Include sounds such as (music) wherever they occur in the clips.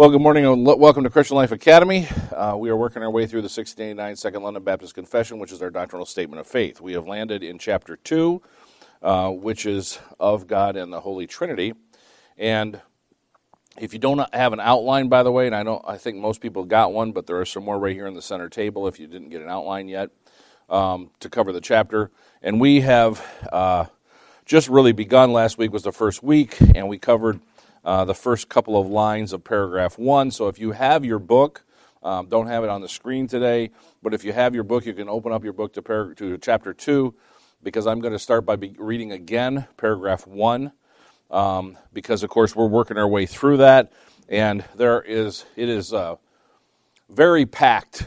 Well, good morning and welcome to Christian Life Academy. Uh, we are working our way through the 1689 Second London Baptist Confession, which is our doctrinal statement of faith. We have landed in chapter 2, uh, which is of God and the Holy Trinity. And if you don't have an outline, by the way, and I don't, I think most people got one, but there are some more right here in the center table if you didn't get an outline yet um, to cover the chapter. And we have uh, just really begun. Last week was the first week, and we covered uh, the first couple of lines of paragraph one. So if you have your book, um, don't have it on the screen today, but if you have your book, you can open up your book to, to chapter two, because I'm going to start by reading again paragraph one, um, because of course we're working our way through that, and there is it is uh, very packed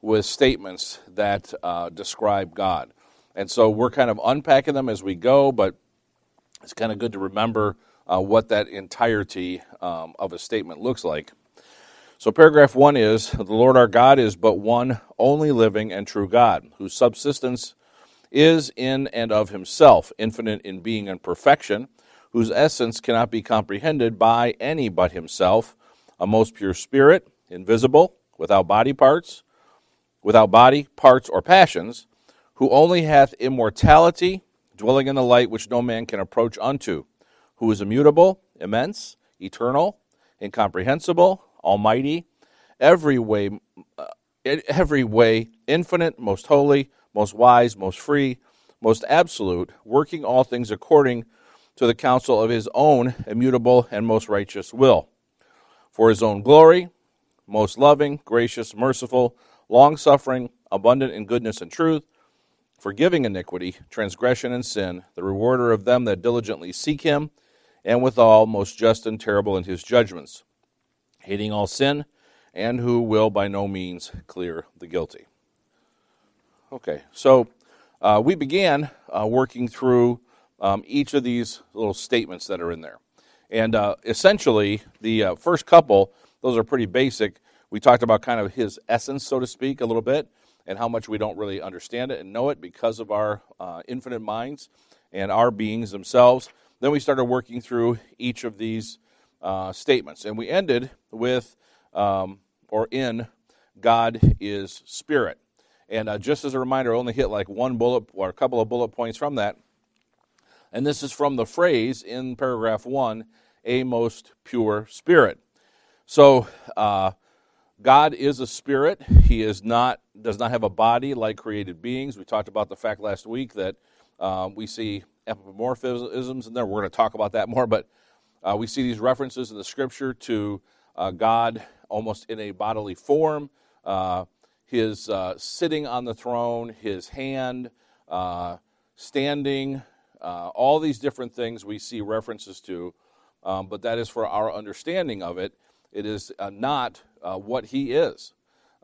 with statements that uh, describe God, and so we're kind of unpacking them as we go, but it's kind of good to remember uh, what that entirety um, of a statement looks like. So, paragraph one is The Lord our God is but one only living and true God, whose subsistence is in and of himself, infinite in being and perfection, whose essence cannot be comprehended by any but himself, a most pure spirit, invisible, without body parts, without body, parts, or passions, who only hath immortality, dwelling in the light which no man can approach unto who is immutable, immense, eternal, incomprehensible, almighty, every way, uh, every way infinite, most holy, most wise, most free, most absolute, working all things according to the counsel of his own immutable and most righteous will. For his own glory, most loving, gracious, merciful, long suffering, abundant in goodness and truth, forgiving iniquity, transgression, and sin, the rewarder of them that diligently seek him and withal most just and terrible in his judgments, hating all sin, and who will by no means clear the guilty. Okay, so uh, we began uh, working through um, each of these little statements that are in there. And uh, essentially, the uh, first couple, those are pretty basic. We talked about kind of his essence, so to speak, a little bit, and how much we don't really understand it and know it because of our uh, infinite minds and our beings themselves. Then we started working through each of these uh, statements, and we ended with, um, or in, God is spirit. And uh, just as a reminder, I only hit like one bullet or a couple of bullet points from that. And this is from the phrase in paragraph one, a most pure spirit. So, uh, God is a spirit. He is not does not have a body like created beings. We talked about the fact last week that uh, we see anthropomorphisms in there. We're going to talk about that more, but uh, we see these references in the scripture to uh, God almost in a bodily form, uh, his uh, sitting on the throne, his hand, uh, standing, uh, all these different things we see references to, um, but that is for our understanding of it. It is not what he is.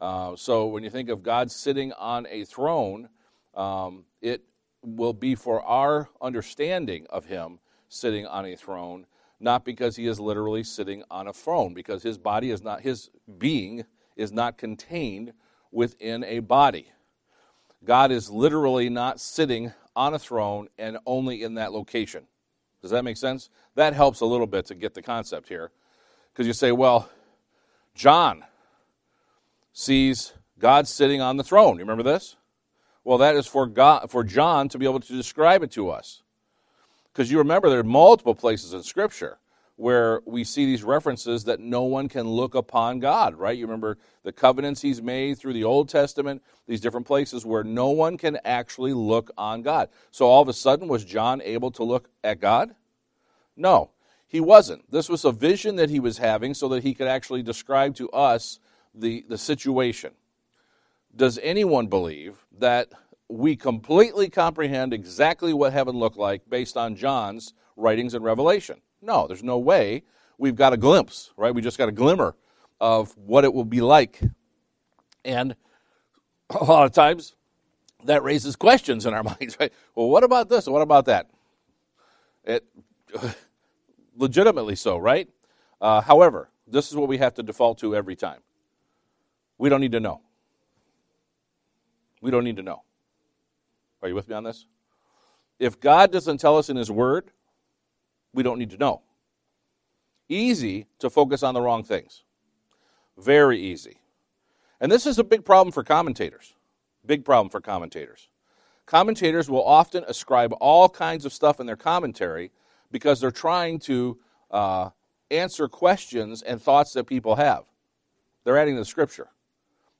so when you think of God sitting on a throne, um, it will be for our understanding of him sitting on a throne, not because he is literally sitting on a throne, because his body is not, his being is not contained within a body. God is literally not sitting on a throne and only in that location. Does that make sense? That helps a little bit to get the concept here. Because you say, well, John sees God sitting on the throne. You remember this? Well, that is for God, for John to be able to describe it to us. Because you remember there are multiple places in Scripture where we see these references that no one can look upon God, right? You remember the covenants he's made through the Old Testament, these different places where no one can actually look on God. So all of a sudden, was John able to look at God? No, he wasn't. This was a vision that he was having so that he could actually describe to us the, the situation does anyone believe that we completely comprehend exactly what heaven looked like based on John's writings and revelation? No, there's no way. We've got a glimpse, right? We just got a glimmer of what it will be like. And a lot of times that raises questions in our (laughs) minds, right? Well, what about this? What about that? It (laughs) legitimately so, right? Uh, however, this is what we have to default to every time. We don't need to know. We don't need to know. Are you with me on this? If God doesn't tell us in His Word, we don't need to know. Easy to focus on the wrong things. Very easy. And this is a big problem for commentators. Big problem for commentators. Commentators will often ascribe all kinds of stuff in their commentary because they're trying to uh, answer questions and thoughts that people have. They're adding to the scripture.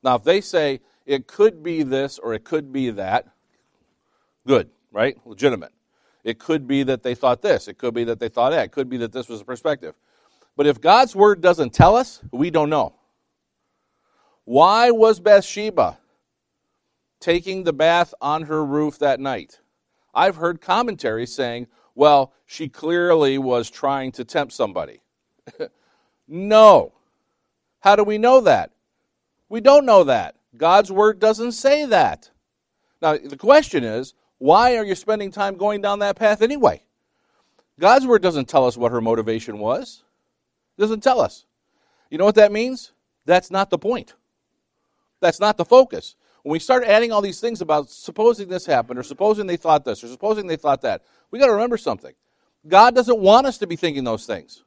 Now, if they say it could be this or it could be that, good, right? Legitimate. It could be that they thought this. It could be that they thought that. It could be that this was a perspective. But if God's word doesn't tell us, we don't know. Why was Bathsheba taking the bath on her roof that night? I've heard commentaries saying, well, she clearly was trying to tempt somebody. (laughs) no. How do we know that? We don't know that. God's word doesn't say that. Now, the question is, why are you spending time going down that path anyway? God's word doesn't tell us what her motivation was. It doesn't tell us. You know what that means? That's not the point. That's not the focus. When we start adding all these things about supposing this happened, or supposing they thought this, or supposing they thought that, we got to remember something. God doesn't want us to be thinking those things.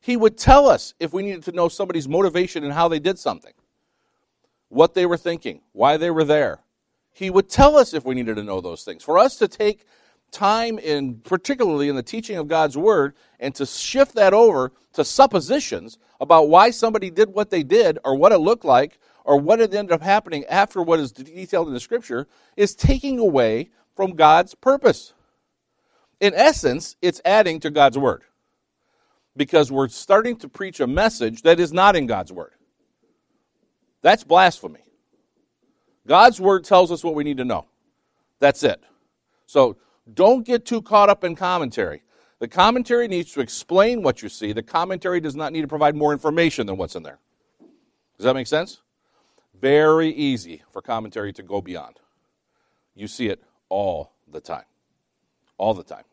He would tell us if we needed to know somebody's motivation and how they did something, what they were thinking, why they were there. He would tell us if we needed to know those things. For us to take time in particularly in the teaching of God's word and to shift that over to suppositions about why somebody did what they did or what it looked like or what it ended up happening after what is detailed in the scripture is taking away from God's purpose. In essence, it's adding to God's word because we're starting to preach a message that is not in God's word. That's blasphemy. God's word tells us what we need to know. That's it. So don't get too caught up in commentary. The commentary needs to explain what you see. The commentary does not need to provide more information than what's in there. Does that make sense? Very easy for commentary to go beyond. You see it all the time. All the time.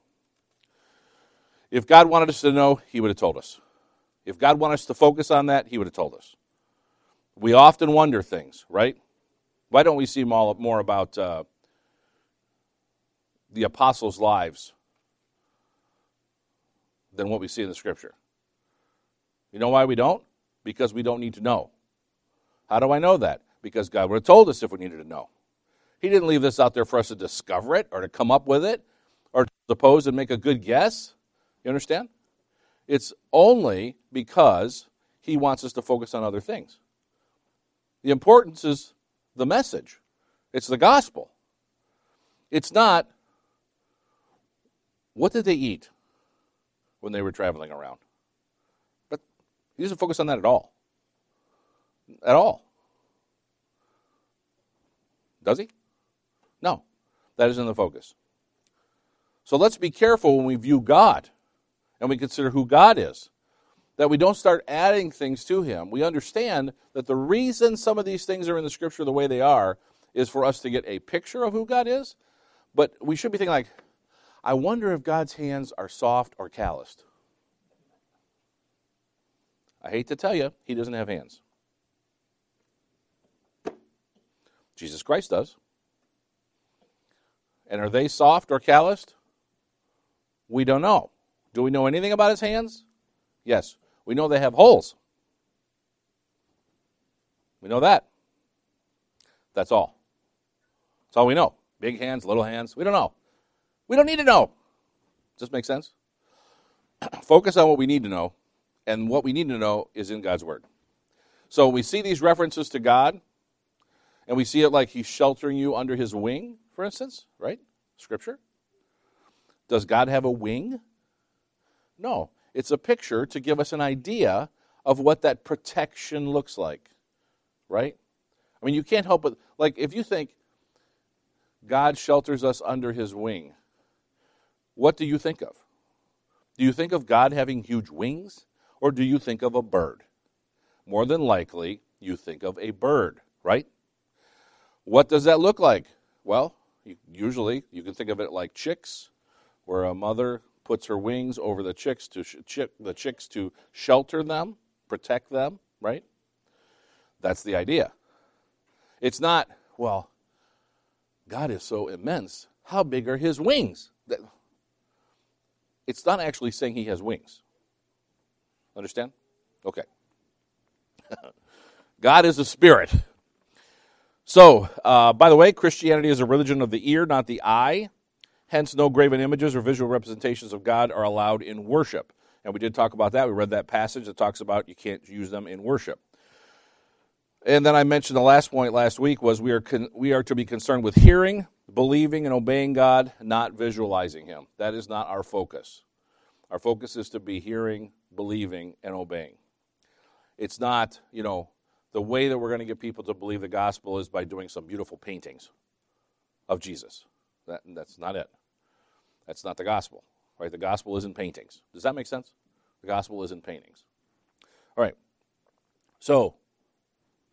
If God wanted us to know, He would have told us. If God wanted us to focus on that, He would have told us. We often wonder things, right? Why don't we see more about uh, the apostles' lives than what we see in the Scripture? You know why we don't? Because we don't need to know. How do I know that? Because God would have told us if we needed to know. He didn't leave this out there for us to discover it or to come up with it or to suppose and make a good guess. You understand? It's only because He wants us to focus on other things. The importance is the message, it's the gospel. It's not what did they eat when they were traveling around. But he doesn't focus on that at all. At all. Does he? No. That isn't the focus. So let's be careful when we view God and we consider who God is. That we don't start adding things to him. We understand that the reason some of these things are in the scripture the way they are is for us to get a picture of who God is. But we should be thinking like, I wonder if God's hands are soft or calloused. I hate to tell you, he doesn't have hands. Jesus Christ does. And are they soft or calloused? We don't know. Do we know anything about his hands? Yes. We know they have holes. We know that. That's all. That's all we know. Big hands, little hands. We don't know. We don't need to know. Does this make sense? (clears throat) Focus on what we need to know, and what we need to know is in God's Word. So we see these references to God, and we see it like He's sheltering you under His wing, for instance, right? Scripture. Does God have a wing? No. It's a picture to give us an idea of what that protection looks like, right? I mean, you can't help but, like, if you think God shelters us under His wing, what do you think of? Do you think of God having huge wings, or do you think of a bird? More than likely, you think of a bird, right? What does that look like? Well, usually you can think of it like chicks, where a mother puts her wings over the chicks to sh- chick, the chicks to shelter them, protect them, right? That's the idea. It's not, well, God is so immense. How big are his wings? It's not actually saying he has wings. Understand? Okay. (laughs) God is a spirit. So, uh, by the way, Christianity is a religion of the ear, not the eye. Hence, no graven images or visual representations of God are allowed in worship. And we did talk about that. We read that passage that talks about you can't use them in worship. And then I mentioned the last point last week was we are con- we are to be concerned with hearing, believing, and obeying God, not visualizing Him. That is not our focus. Our focus is to be hearing, believing, and obeying. It's not, you know, the way that we're going to get people to believe the gospel is by doing some beautiful paintings of Jesus. That, that's not it. That's not the gospel, right? The gospel isn't paintings. Does that make sense? The gospel isn't paintings. All right. So,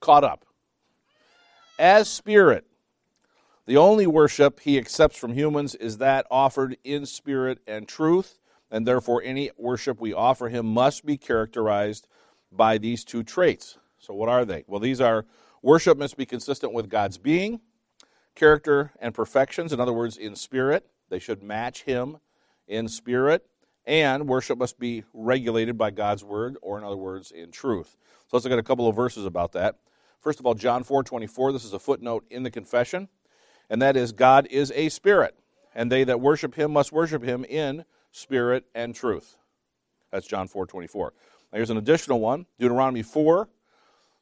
caught up. As spirit, the only worship he accepts from humans is that offered in spirit and truth, and therefore any worship we offer him must be characterized by these two traits. So, what are they? Well, these are worship must be consistent with God's being, character, and perfections. In other words, in spirit, they should match him in spirit, and worship must be regulated by God's word, or in other words, in truth. So, let's look at a couple of verses about that. First of all, John 4 24, this is a footnote in the confession, and that is God is a spirit, and they that worship him must worship him in spirit and truth. That's John 4 24. Now, here's an additional one Deuteronomy 4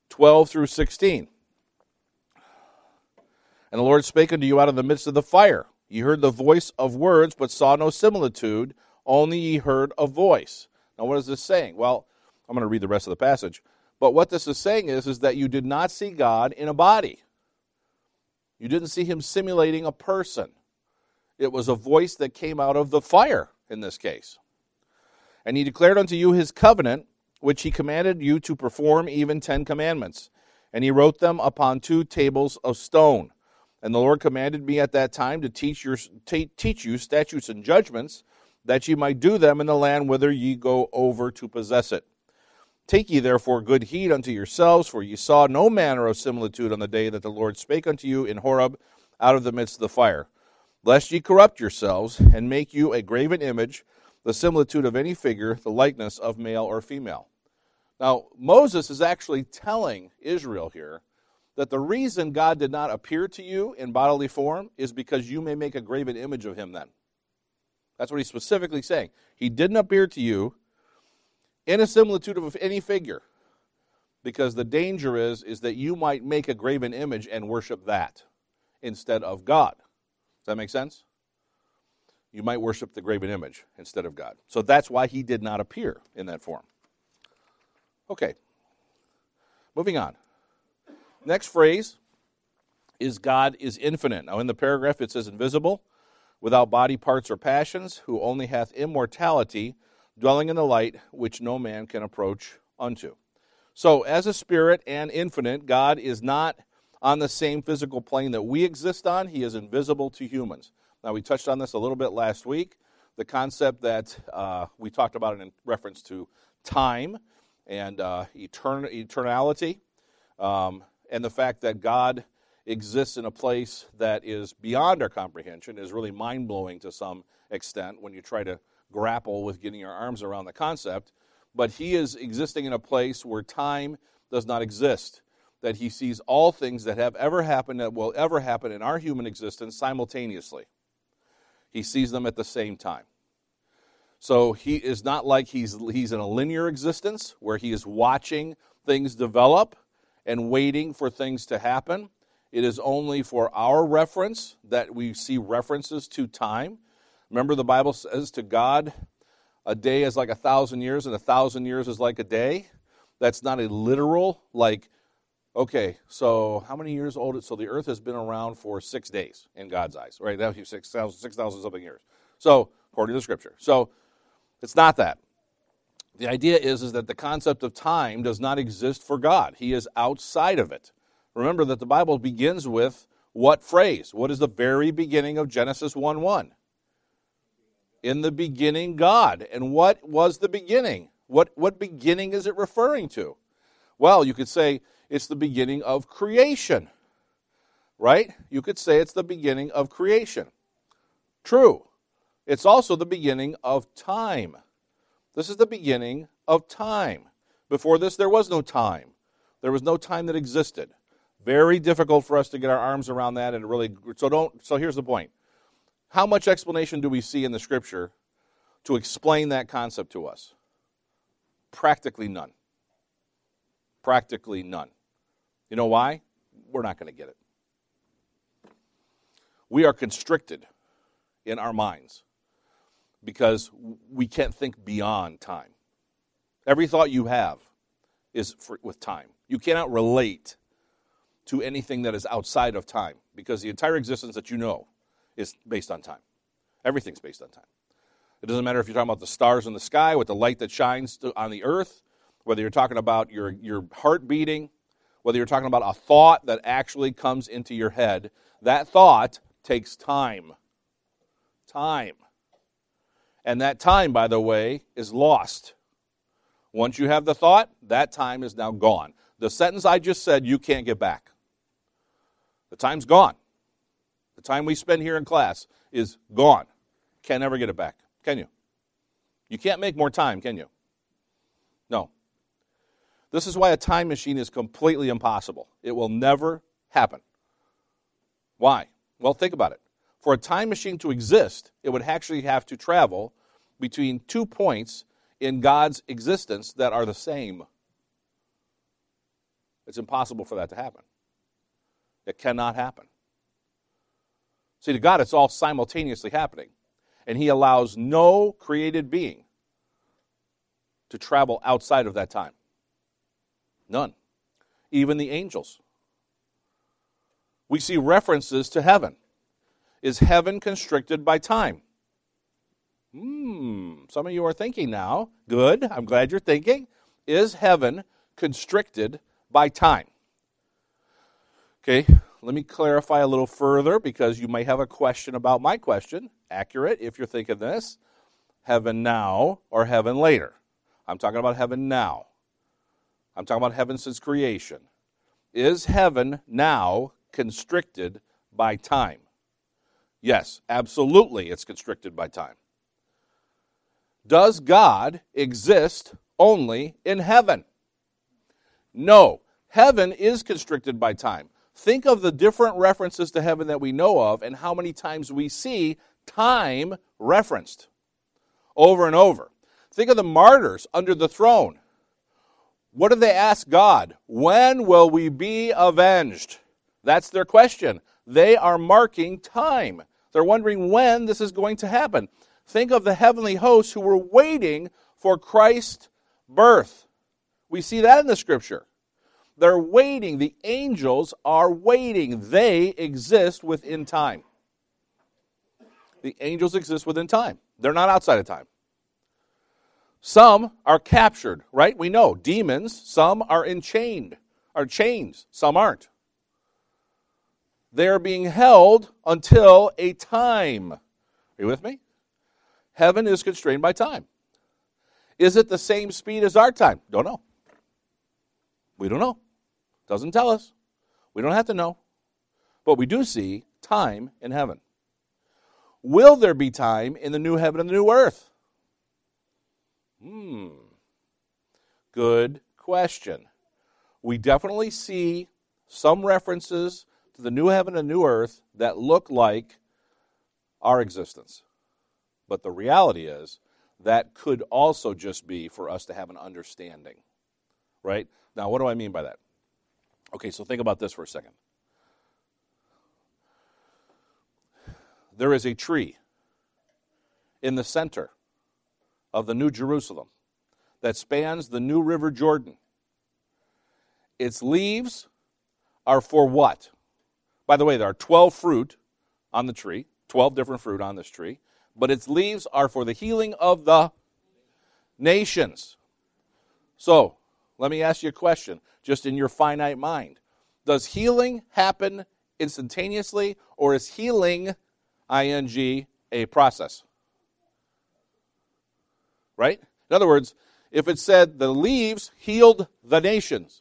12 through 16. And the Lord spake unto you out of the midst of the fire. Ye heard the voice of words, but saw no similitude, only ye heard a voice. Now, what is this saying? Well, I'm going to read the rest of the passage. But what this is saying is, is that you did not see God in a body. You didn't see him simulating a person. It was a voice that came out of the fire in this case. And he declared unto you his covenant, which he commanded you to perform, even ten commandments. And he wrote them upon two tables of stone. And the Lord commanded me at that time to teach, your, t- teach you statutes and judgments, that ye might do them in the land whither ye go over to possess it. Take ye therefore good heed unto yourselves, for ye saw no manner of similitude on the day that the Lord spake unto you in Horeb out of the midst of the fire, lest ye corrupt yourselves, and make you a graven image, the similitude of any figure, the likeness of male or female. Now, Moses is actually telling Israel here that the reason God did not appear to you in bodily form is because you may make a graven image of him then. That's what he's specifically saying. He didn't appear to you in a similitude of any figure because the danger is is that you might make a graven image and worship that instead of God. Does that make sense? You might worship the graven image instead of God. So that's why he did not appear in that form. Okay. Moving on. Next phrase is God is infinite. Now, in the paragraph, it says invisible, without body parts or passions, who only hath immortality, dwelling in the light, which no man can approach unto. So, as a spirit and infinite, God is not on the same physical plane that we exist on. He is invisible to humans. Now, we touched on this a little bit last week. The concept that uh, we talked about in reference to time and uh, etern- eternality, um, and the fact that God exists in a place that is beyond our comprehension is really mind blowing to some extent when you try to grapple with getting your arms around the concept. But He is existing in a place where time does not exist, that He sees all things that have ever happened, that will ever happen in our human existence simultaneously. He sees them at the same time. So he is not like he's, he's in a linear existence where he is watching things develop and waiting for things to happen. It is only for our reference that we see references to time. Remember, the Bible says to God, a day is like a thousand years, and a thousand years is like a day. That's not a literal, like, okay, so how many years old? So the earth has been around for six days in God's eyes, right? That would be 6,000 6, something years. So, according to the scripture. So, it's not that. The idea is, is that the concept of time does not exist for God. He is outside of it. Remember that the Bible begins with what phrase? What is the very beginning of Genesis 1 1? In the beginning, God. And what was the beginning? What, what beginning is it referring to? Well, you could say it's the beginning of creation, right? You could say it's the beginning of creation. True. It's also the beginning of time. This is the beginning of time. Before this, there was no time. There was no time that existed. Very difficult for us to get our arms around that and really so don't so here's the point. How much explanation do we see in the scripture to explain that concept to us? Practically none. Practically none. You know why? We're not going to get it. We are constricted in our minds because we can't think beyond time. Every thought you have is for, with time. You cannot relate to anything that is outside of time because the entire existence that you know is based on time. Everything's based on time. It doesn't matter if you're talking about the stars in the sky with the light that shines on the earth, whether you're talking about your, your heart beating, whether you're talking about a thought that actually comes into your head. That thought takes time. Time. And that time, by the way, is lost. Once you have the thought, that time is now gone. The sentence I just said, you can't get back. The time's gone. The time we spend here in class is gone. Can't ever get it back, can you? You can't make more time, can you? No. This is why a time machine is completely impossible. It will never happen. Why? Well, think about it. For a time machine to exist, it would actually have to travel between two points in God's existence that are the same. It's impossible for that to happen. It cannot happen. See, to God, it's all simultaneously happening. And He allows no created being to travel outside of that time. None. Even the angels. We see references to heaven. Is heaven constricted by time? Hmm, some of you are thinking now. Good, I'm glad you're thinking. Is heaven constricted by time? Okay, let me clarify a little further because you may have a question about my question. Accurate if you're thinking this. Heaven now or heaven later? I'm talking about heaven now. I'm talking about heaven since creation. Is heaven now constricted by time? Yes, absolutely, it's constricted by time. Does God exist only in heaven? No. Heaven is constricted by time. Think of the different references to heaven that we know of and how many times we see time referenced over and over. Think of the martyrs under the throne. What do they ask God? When will we be avenged? That's their question. They are marking time. They're wondering when this is going to happen. Think of the heavenly hosts who were waiting for Christ's birth. We see that in the scripture. They're waiting. The angels are waiting. They exist within time. The angels exist within time. They're not outside of time. Some are captured, right? We know demons, some are enchained, are chains, some aren't. They're being held until a time. Are you with me? Heaven is constrained by time. Is it the same speed as our time? Don't know. We don't know. Doesn't tell us. We don't have to know. But we do see time in heaven. Will there be time in the new heaven and the new earth? Hmm. Good question. We definitely see some references the new heaven and new earth that look like our existence. But the reality is that could also just be for us to have an understanding. Right? Now, what do I mean by that? Okay, so think about this for a second. There is a tree in the center of the New Jerusalem that spans the New River Jordan. Its leaves are for what? By the way, there are 12 fruit on the tree, 12 different fruit on this tree, but its leaves are for the healing of the nations. So, let me ask you a question, just in your finite mind. Does healing happen instantaneously, or is healing, ing, a process? right? In other words, if it said the leaves healed the nations,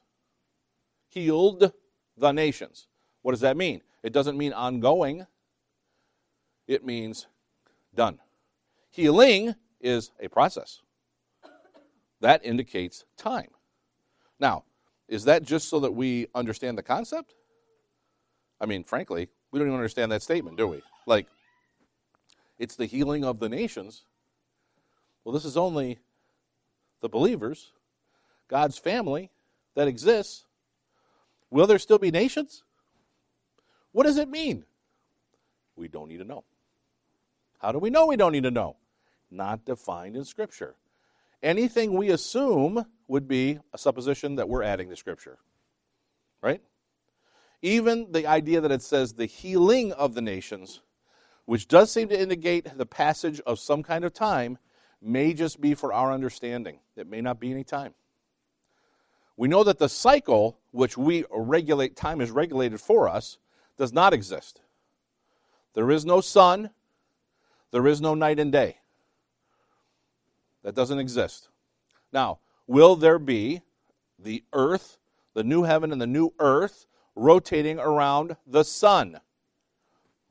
healed the nations, what does that mean? It doesn't mean ongoing, it means done. Healing is a process. That indicates time. Now, is that just so that we understand the concept? I mean, frankly, we don't even understand that statement, do we? Like, it's the healing of the nations. Well, this is only the believers, God's family that exists. Will there still be nations? What does it mean? We don't need to know. How do we know we don't need to know? Not defined in Scripture. Anything we assume would be a supposition that we're adding to Scripture. Right? Even the idea that it says the healing of the nations, which does seem to indicate the passage of some kind of time, may just be for our understanding. It may not be any time. We know that the cycle, which we regulate, time is regulated for us, does not exist. There is no sun, there is no night and day. That doesn't exist. Now, will there be the earth, the new heaven and the new earth rotating around the sun?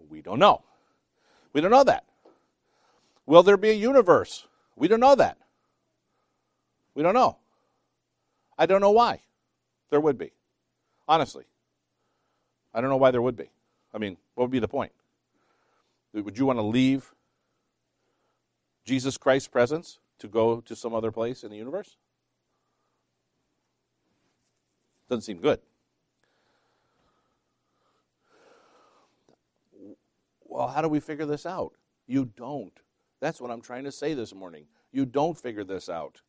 We don't know. We don't know that. Will there be a universe? We don't know that. We don't know. I don't know why there would be. Honestly. I don't know why there would be. I mean, what would be the point? Would you want to leave Jesus Christ's presence to go to some other place in the universe? Doesn't seem good. Well, how do we figure this out? You don't. That's what I'm trying to say this morning. You don't figure this out.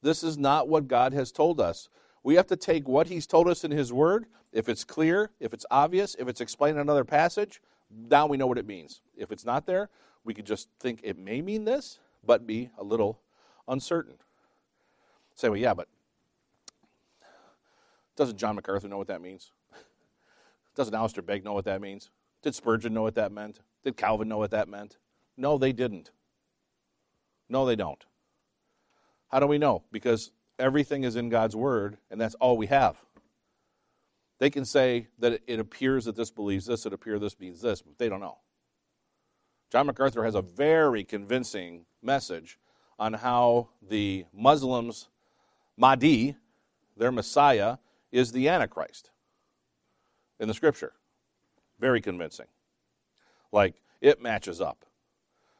This is not what God has told us. We have to take what He's told us in His Word. If it's clear, if it's obvious, if it's explained in another passage, now we know what it means. If it's not there, we could just think it may mean this, but be a little uncertain. Say, well, yeah, but doesn't John MacArthur know what that means? Doesn't Alistair Begg know what that means? Did Spurgeon know what that meant? Did Calvin know what that meant? No, they didn't. No, they don't. How do we know? Because everything is in God's Word, and that's all we have. They can say that it appears that this believes this, it appears this means this, but they don't know. John MacArthur has a very convincing message on how the Muslims, Mahdi, their Messiah, is the Antichrist in the Scripture. Very convincing. Like, it matches up.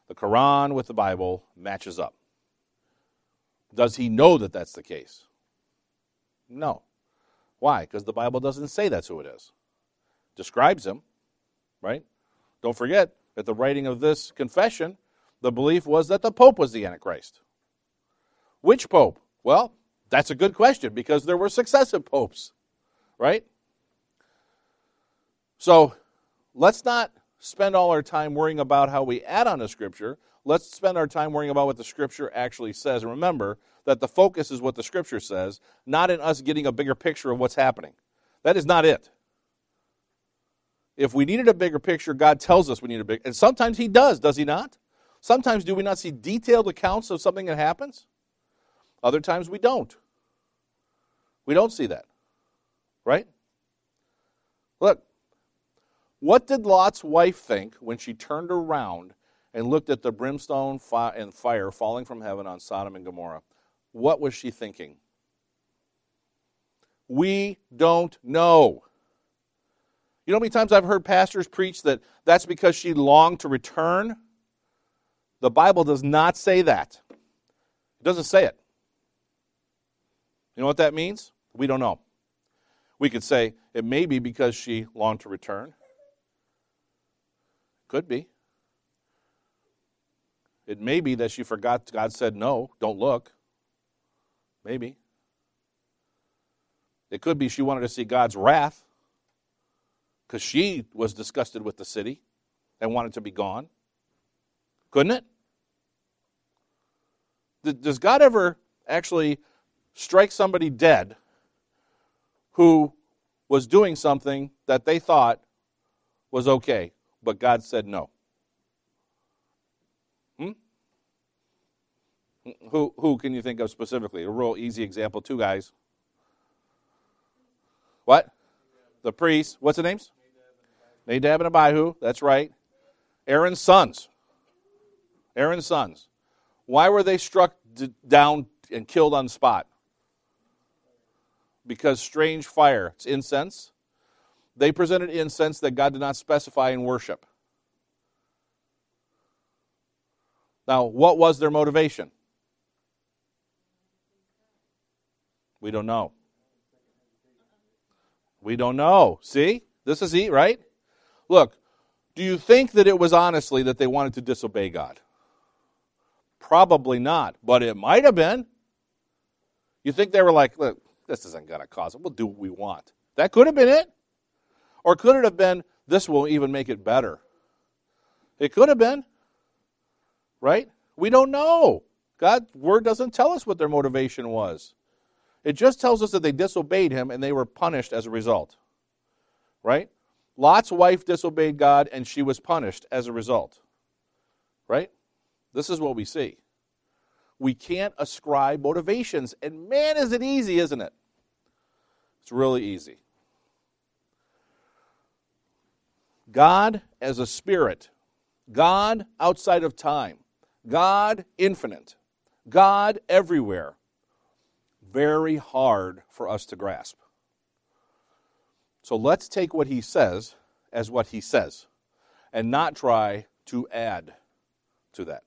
The Quran with the Bible matches up. Does he know that that's the case? No. Why? Because the Bible doesn't say that's who it is. Describes him, right? Don't forget, at the writing of this confession, the belief was that the Pope was the Antichrist. Which Pope? Well, that's a good question because there were successive popes, right? So let's not spend all our time worrying about how we add on to Scripture. Let's spend our time worrying about what the Scripture actually says. And remember that the focus is what the Scripture says, not in us getting a bigger picture of what's happening. That is not it. If we needed a bigger picture, God tells us we need a big, and sometimes He does, does He not? Sometimes do we not see detailed accounts of something that happens? Other times we don't. We don't see that. Right? Look, what did Lot's wife think when she turned around and looked at the brimstone and fire falling from heaven on Sodom and Gomorrah? What was she thinking? We don't know. You know how many times I've heard pastors preach that that's because she longed to return? The Bible does not say that. It doesn't say it. You know what that means? We don't know. We could say it may be because she longed to return. Could be. It may be that she forgot God said no, don't look. Maybe. It could be she wanted to see God's wrath because she was disgusted with the city and wanted to be gone. Couldn't it? Does God ever actually strike somebody dead who was doing something that they thought was okay, but God said no? Hmm? Who, who can you think of specifically? A real easy example two guys. What? The priests. What's the names? Nadab and Abihu. That's right. Aaron's sons. Aaron's sons. Why were they struck down and killed on the spot? because strange fire, it's incense. They presented incense that God did not specify in worship. Now, what was their motivation? We don't know. We don't know. See? This is it, right? Look, do you think that it was honestly that they wanted to disobey God? Probably not, but it might have been. You think they were like, look, this isn't going to cause it. We'll do what we want. That could have been it. Or could it have been, this will even make it better? It could have been. Right? We don't know. God's word doesn't tell us what their motivation was. It just tells us that they disobeyed him and they were punished as a result. Right? Lot's wife disobeyed God and she was punished as a result. Right? This is what we see. We can't ascribe motivations. And man, is it easy, isn't it? It's really easy. God as a spirit, God outside of time, God infinite, God everywhere. Very hard for us to grasp. So let's take what he says as what he says and not try to add to that.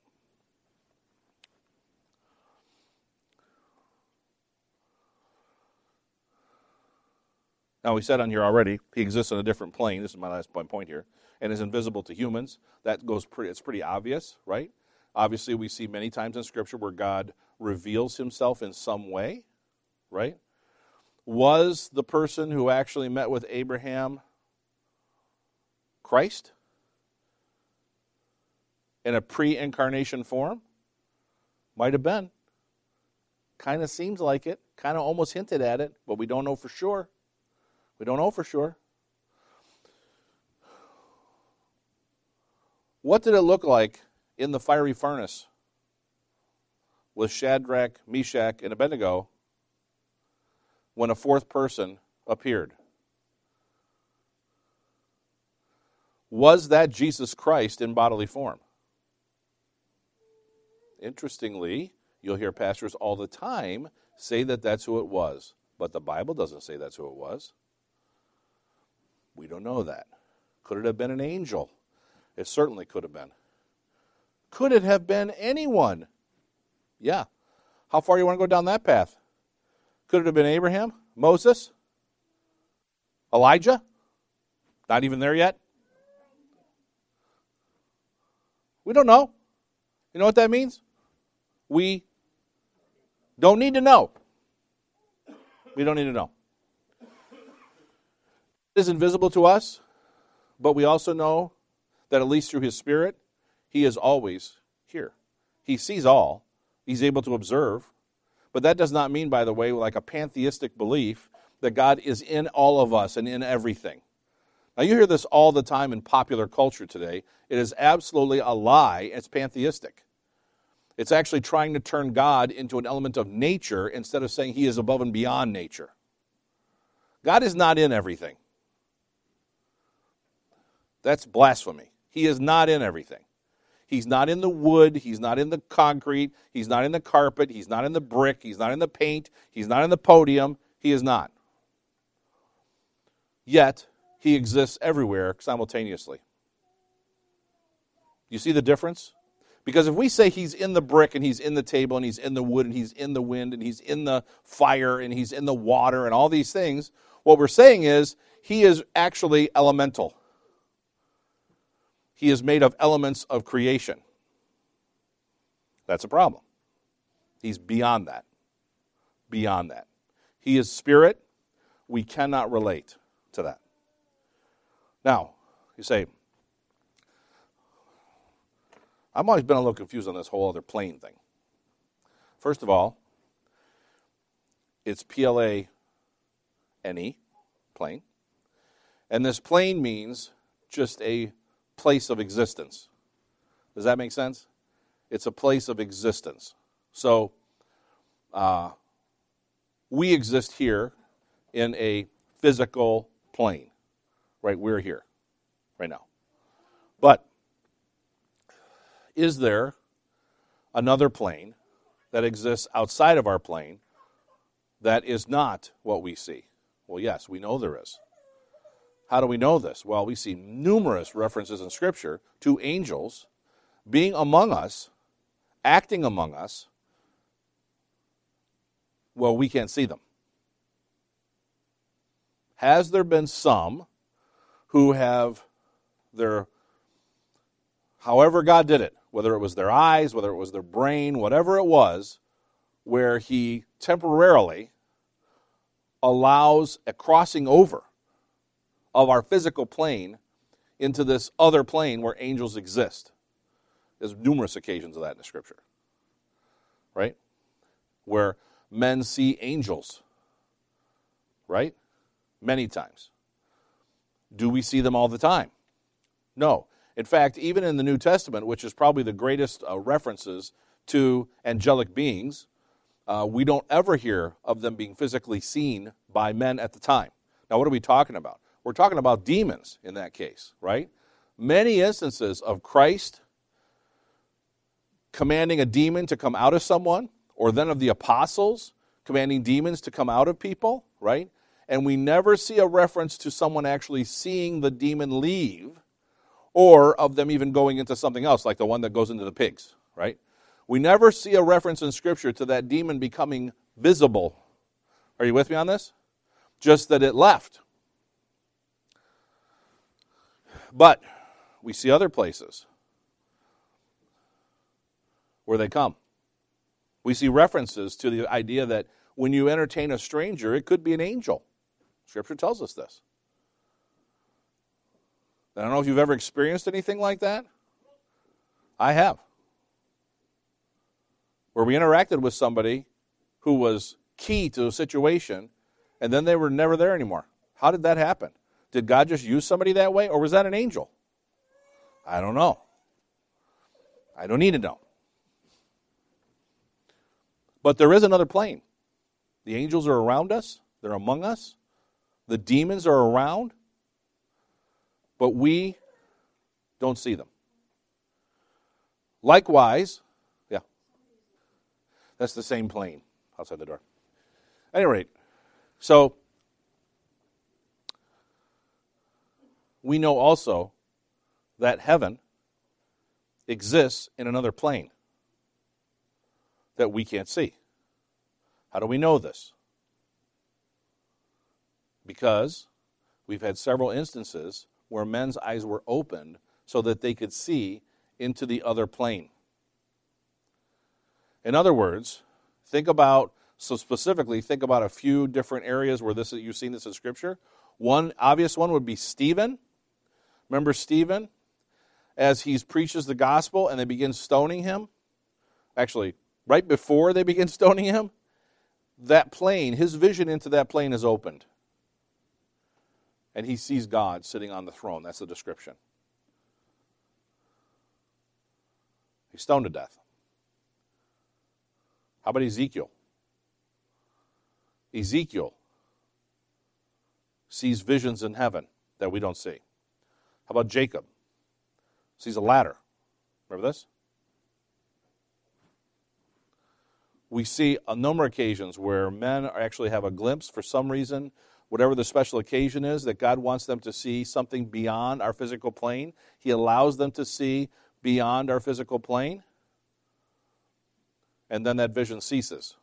Now, we said on here already, he exists on a different plane. This is my last point here. And is invisible to humans. That goes pretty, it's pretty obvious, right? Obviously, we see many times in Scripture where God reveals himself in some way, right? Was the person who actually met with Abraham Christ in a pre incarnation form? Might have been. Kind of seems like it, kind of almost hinted at it, but we don't know for sure. We don't know for sure. What did it look like in the fiery furnace with Shadrach, Meshach, and Abednego when a fourth person appeared? Was that Jesus Christ in bodily form? Interestingly, you'll hear pastors all the time say that that's who it was, but the Bible doesn't say that's who it was. We don't know that. Could it have been an angel? It certainly could have been. Could it have been anyone? Yeah. How far do you want to go down that path? Could it have been Abraham? Moses? Elijah? Not even there yet? We don't know. You know what that means? We don't need to know. We don't need to know is invisible to us, but we also know that at least through his spirit, he is always here. He sees all, he's able to observe. But that does not mean, by the way, like a pantheistic belief that God is in all of us and in everything. Now, you hear this all the time in popular culture today. It is absolutely a lie. It's pantheistic. It's actually trying to turn God into an element of nature instead of saying he is above and beyond nature. God is not in everything. That's blasphemy. He is not in everything. He's not in the wood. He's not in the concrete. He's not in the carpet. He's not in the brick. He's not in the paint. He's not in the podium. He is not. Yet, he exists everywhere simultaneously. You see the difference? Because if we say he's in the brick and he's in the table and he's in the wood and he's in the wind and he's in the fire and he's in the water and all these things, what we're saying is he is actually elemental. He is made of elements of creation. That's a problem. He's beyond that. Beyond that. He is spirit. We cannot relate to that. Now, you say, I've always been a little confused on this whole other plane thing. First of all, it's P L A N E, plane. And this plane means just a place of existence. Does that make sense? It's a place of existence. So, uh, we exist here in a physical plane, right? We're here right now. But is there another plane that exists outside of our plane that is not what we see? Well, yes, we know there is. How do we know this? Well, we see numerous references in Scripture to angels being among us, acting among us. Well, we can't see them. Has there been some who have their, however God did it, whether it was their eyes, whether it was their brain, whatever it was, where He temporarily allows a crossing over of our physical plane into this other plane where angels exist. There's numerous occasions of that in the scripture. Right? Where men see angels. Right? Many times. Do we see them all the time? No. In fact, even in the New Testament, which is probably the greatest uh, references to angelic beings, uh, we don't ever hear of them being physically seen by men at the time. Now, what are we talking about? We're talking about demons in that case, right? Many instances of Christ commanding a demon to come out of someone, or then of the apostles commanding demons to come out of people, right? And we never see a reference to someone actually seeing the demon leave, or of them even going into something else, like the one that goes into the pigs, right? We never see a reference in Scripture to that demon becoming visible. Are you with me on this? Just that it left. But we see other places where they come. We see references to the idea that when you entertain a stranger, it could be an angel. Scripture tells us this. I don't know if you've ever experienced anything like that. I have. Where we interacted with somebody who was key to a situation, and then they were never there anymore. How did that happen? Did God just use somebody that way, or was that an angel? I don't know. I don't need to know. But there is another plane. The angels are around us, they're among us, the demons are around, but we don't see them. Likewise, yeah, that's the same plane outside the door. At any rate, so we know also that heaven exists in another plane that we can't see. How do we know this? Because we've had several instances where men's eyes were opened so that they could see into the other plane. In other words, think about so specifically think about a few different areas where this you've seen this in scripture. One obvious one would be Stephen. Remember Stephen as he preaches the gospel and they begin stoning him? Actually, right before they begin (laughs) stoning him, that plane, his vision into that plane is opened. And he sees God sitting on the throne. That's the description. He's stoned to death. How about Ezekiel? Ezekiel sees visions in heaven that we don't see. How about Jacob? Sees a ladder. Remember this? we see a number of occasions where men actually have a glimpse for some reason, whatever the special occasion is, that God wants them to see something beyond our physical plane. He allows them to see beyond our physical plane. And then that vision ceases.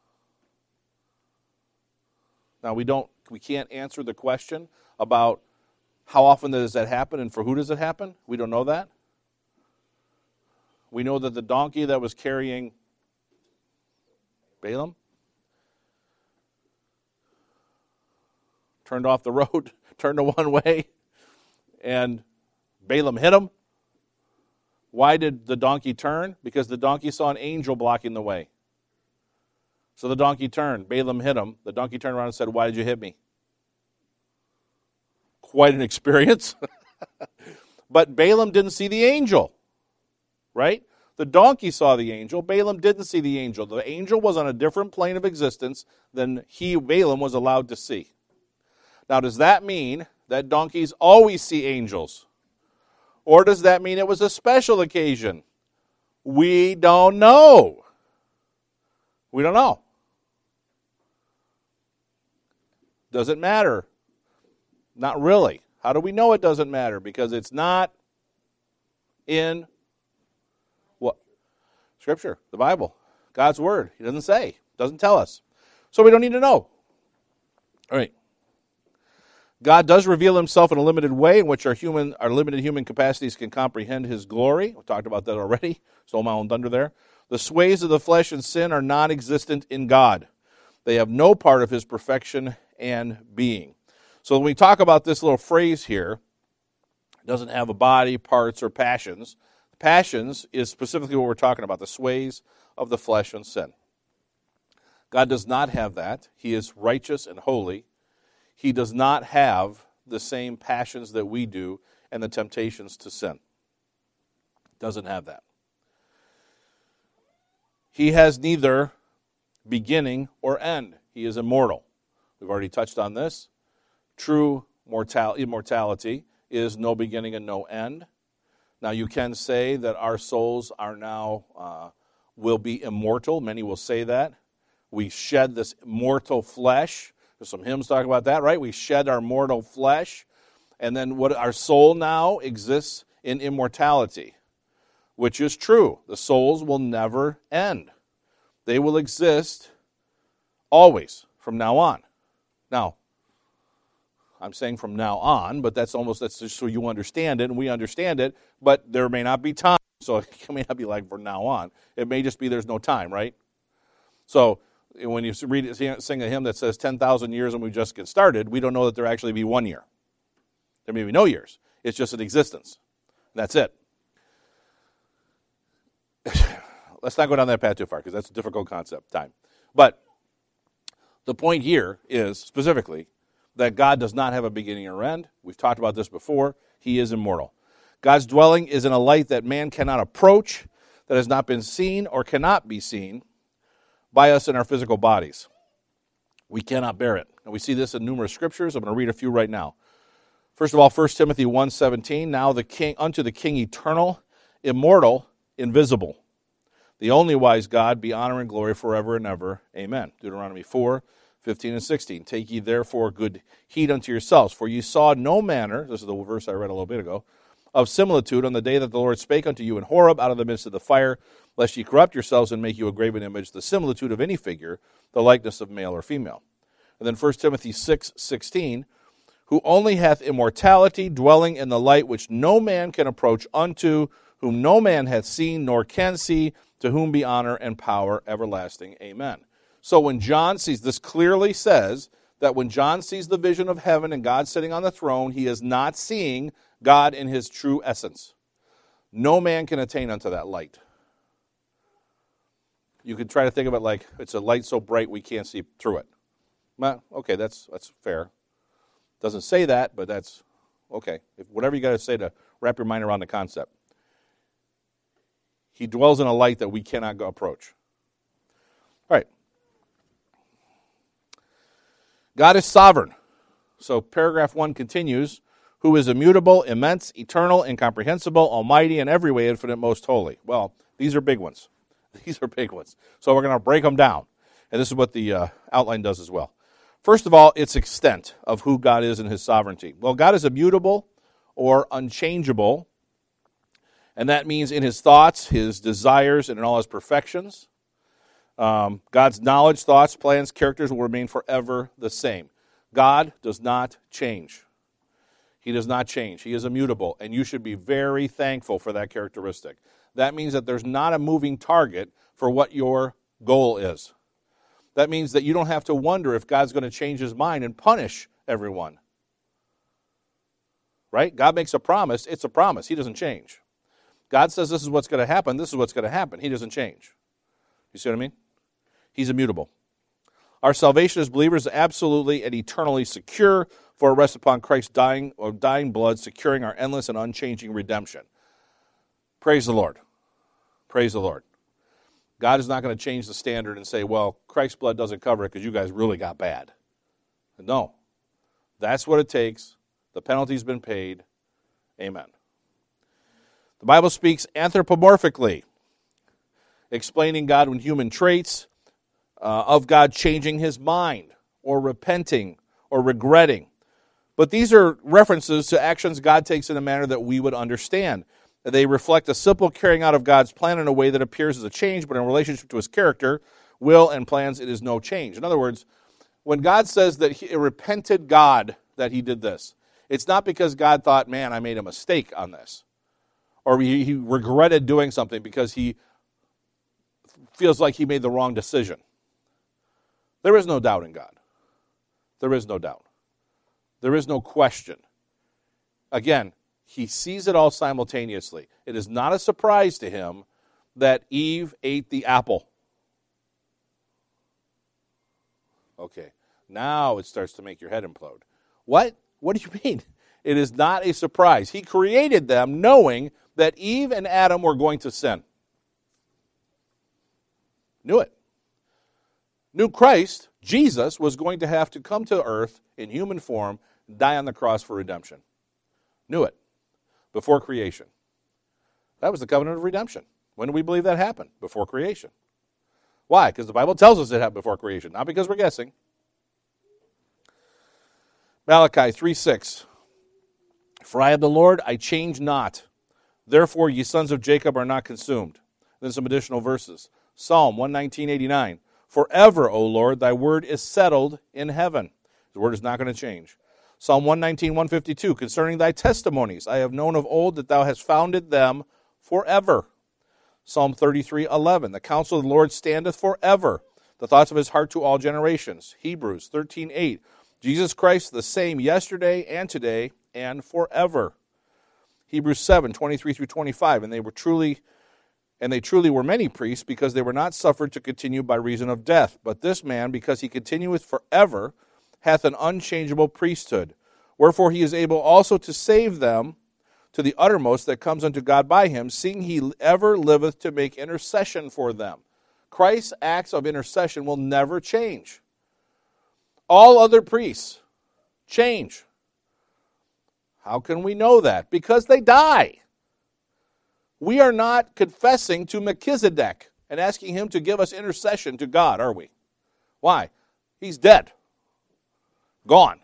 Now we don't we can't answer the question about how often does that happen and for who does it happen? We don't know that. We know that the donkey that was carrying Balaam turned off the road, (laughs) turned to one way, and Balaam hit him. Why did the donkey turn? Because the donkey saw an angel blocking the way. So the donkey turned. Balaam hit him. The donkey turned around and said, Why did you hit me? Quite an experience. (laughs) but Balaam didn't see the angel, right? The donkey saw the angel. Balaam didn't see the angel. The angel was on a different plane of existence than he, Balaam, was allowed to see. Now, does that mean that donkeys always see angels? Or does that mean it was a special occasion? We don't know. We don't know. Does it matter? Not really. How do we know it doesn't matter? Because it's not in what? Scripture, the Bible, God's Word. He doesn't say, doesn't tell us. So we don't need to know. All right. God does reveal himself in a limited way in which our human our limited human capacities can comprehend his glory. We talked about that already. Stole my own thunder there. The sways of the flesh and sin are non existent in God. They have no part of his perfection and being. So when we talk about this little phrase here, it doesn't have a body, parts, or passions. Passions is specifically what we're talking about, the sways of the flesh and sin. God does not have that. He is righteous and holy. He does not have the same passions that we do and the temptations to sin. Doesn't have that. He has neither beginning or end. He is immortal. We've already touched on this. True mortal- immortality is no beginning and no end. Now, you can say that our souls are now, uh, will be immortal. Many will say that. We shed this mortal flesh. There's some hymns talking about that, right? We shed our mortal flesh. And then what our soul now exists in immortality, which is true. The souls will never end. They will exist always from now on. Now, I'm saying from now on, but that's almost that's just so you understand it and we understand it, but there may not be time. (laughs) So it may not be like from now on. It may just be there's no time, right? So when you read sing a hymn that says 10,000 years and we just get started, we don't know that there actually be one year. There may be no years. It's just an existence. That's it. (laughs) Let's not go down that path too far because that's a difficult concept, time. But the point here is specifically that God does not have a beginning or end. We've talked about this before. He is immortal. God's dwelling is in a light that man cannot approach, that has not been seen or cannot be seen by us in our physical bodies. We cannot bear it. And we see this in numerous scriptures. I'm going to read a few right now. First of all, 1 Timothy 1:17, now the king unto the king eternal, immortal, invisible. The only wise God be honor and glory forever and ever. Amen. Deuteronomy 4, 15 and 16. Take ye therefore good heed unto yourselves, for ye saw no manner, this is the verse I read a little bit ago, of similitude on the day that the Lord spake unto you in Horeb out of the midst of the fire, lest ye corrupt yourselves and make you a graven image, the similitude of any figure, the likeness of male or female. And then 1 Timothy 6 16, who only hath immortality, dwelling in the light which no man can approach unto, whom no man hath seen nor can see, to whom be honor and power everlasting. Amen. So when John sees this clearly says that when John sees the vision of heaven and God sitting on the throne, he is not seeing God in his true essence. No man can attain unto that light. You could try to think of it like it's a light so bright we can't see through it. Well, okay, that's that's fair. Doesn't say that, but that's okay. If, whatever you got to say to wrap your mind around the concept. He dwells in a light that we cannot go approach. All right. God is sovereign. So paragraph one continues who is immutable, immense, eternal, incomprehensible, almighty, in every way infinite, most holy. Well, these are big ones. (laughs) These are big ones. So we're going to break them down. And this is what the uh, outline does as well. First of all, its extent of who God is and his sovereignty. Well, God is immutable or unchangeable, and that means in his thoughts, his desires, and in all his perfections. Um, God's knowledge, thoughts, plans, characters will remain forever the same. God does not change. He does not change. He is immutable, and you should be very thankful for that characteristic. That means that there's not a moving target for what your goal is. That means that you don't have to wonder if God's going to change his mind and punish everyone. Right? God makes a promise, it's a promise. He doesn't change. God says this is what's going to happen, this is what's going to happen. He doesn't change. You see what I mean? He's immutable. Our salvation as believers is absolutely and eternally secure for it rests upon Christ's dying or dying blood, securing our endless and unchanging redemption. Praise the Lord. Praise the Lord. God is not going to change the standard and say, well, Christ's blood doesn't cover it because you guys really got bad. No. That's what it takes. The penalty's been paid. Amen. The Bible speaks anthropomorphically, explaining God when human traits uh, of God changing his mind or repenting or regretting. But these are references to actions God takes in a manner that we would understand. They reflect a simple carrying out of God's plan in a way that appears as a change, but in relationship to his character, will, and plans, it is no change. In other words, when God says that he repented God that he did this, it's not because God thought, man, I made a mistake on this. Or he, he regretted doing something because he feels like he made the wrong decision. There is no doubt in God. There is no doubt. There is no question. Again, he sees it all simultaneously. It is not a surprise to him that Eve ate the apple. Okay, now it starts to make your head implode. What? What do you (laughs) mean? It is not a surprise. He created them knowing that Eve and Adam were going to sin. Knew it. Knew Christ, Jesus, was going to have to come to earth in human form die on the cross for redemption. Knew it before creation. That was the covenant of redemption. When do we believe that happened? Before creation. Why? Because the Bible tells us it happened before creation, not because we're guessing. Malachi 3 6. For I am the Lord, I change not. Therefore, ye sons of Jacob are not consumed. Then some additional verses. Psalm 119.89. Forever, O Lord, thy word is settled in heaven. The word is not going to change. Psalm 119, 152, concerning thy testimonies, I have known of old that thou hast founded them forever. Psalm 33, 11, the counsel of the Lord standeth forever, the thoughts of his heart to all generations. Hebrews 13, 8, Jesus Christ the same yesterday and today and forever. Hebrews 7, 23 through 25, and they were truly and they truly were many priests because they were not suffered to continue by reason of death. But this man, because he continueth forever, hath an unchangeable priesthood. Wherefore he is able also to save them to the uttermost that comes unto God by him, seeing he ever liveth to make intercession for them. Christ's acts of intercession will never change. All other priests change. How can we know that? Because they die. We are not confessing to Melchizedek and asking him to give us intercession to God, are we? Why? He's dead. Gone.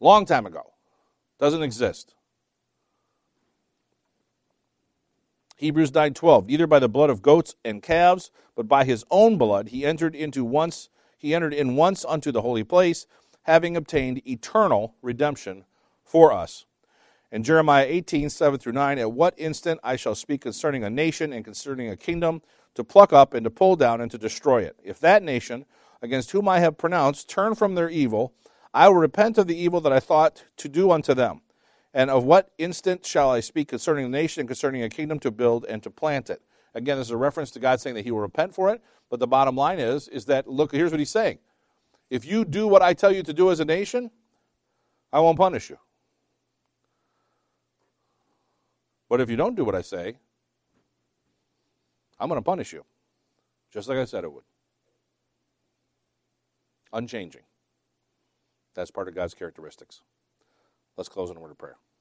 Long time ago. Doesn't exist. Hebrews 9:12 Neither by the blood of goats and calves but by his own blood he entered into once he entered in once unto the holy place having obtained eternal redemption for us. In Jeremiah 18, 7 through 9, at what instant I shall speak concerning a nation and concerning a kingdom to pluck up and to pull down and to destroy it. If that nation, against whom I have pronounced, turn from their evil, I will repent of the evil that I thought to do unto them. And of what instant shall I speak concerning a nation and concerning a kingdom to build and to plant it? Again, there's a reference to God saying that he will repent for it, but the bottom line is, is that, look, here's what he's saying. If you do what I tell you to do as a nation, I won't punish you. But if you don't do what I say, I'm going to punish you, just like I said it would. Unchanging. That's part of God's characteristics. Let's close in a word of prayer.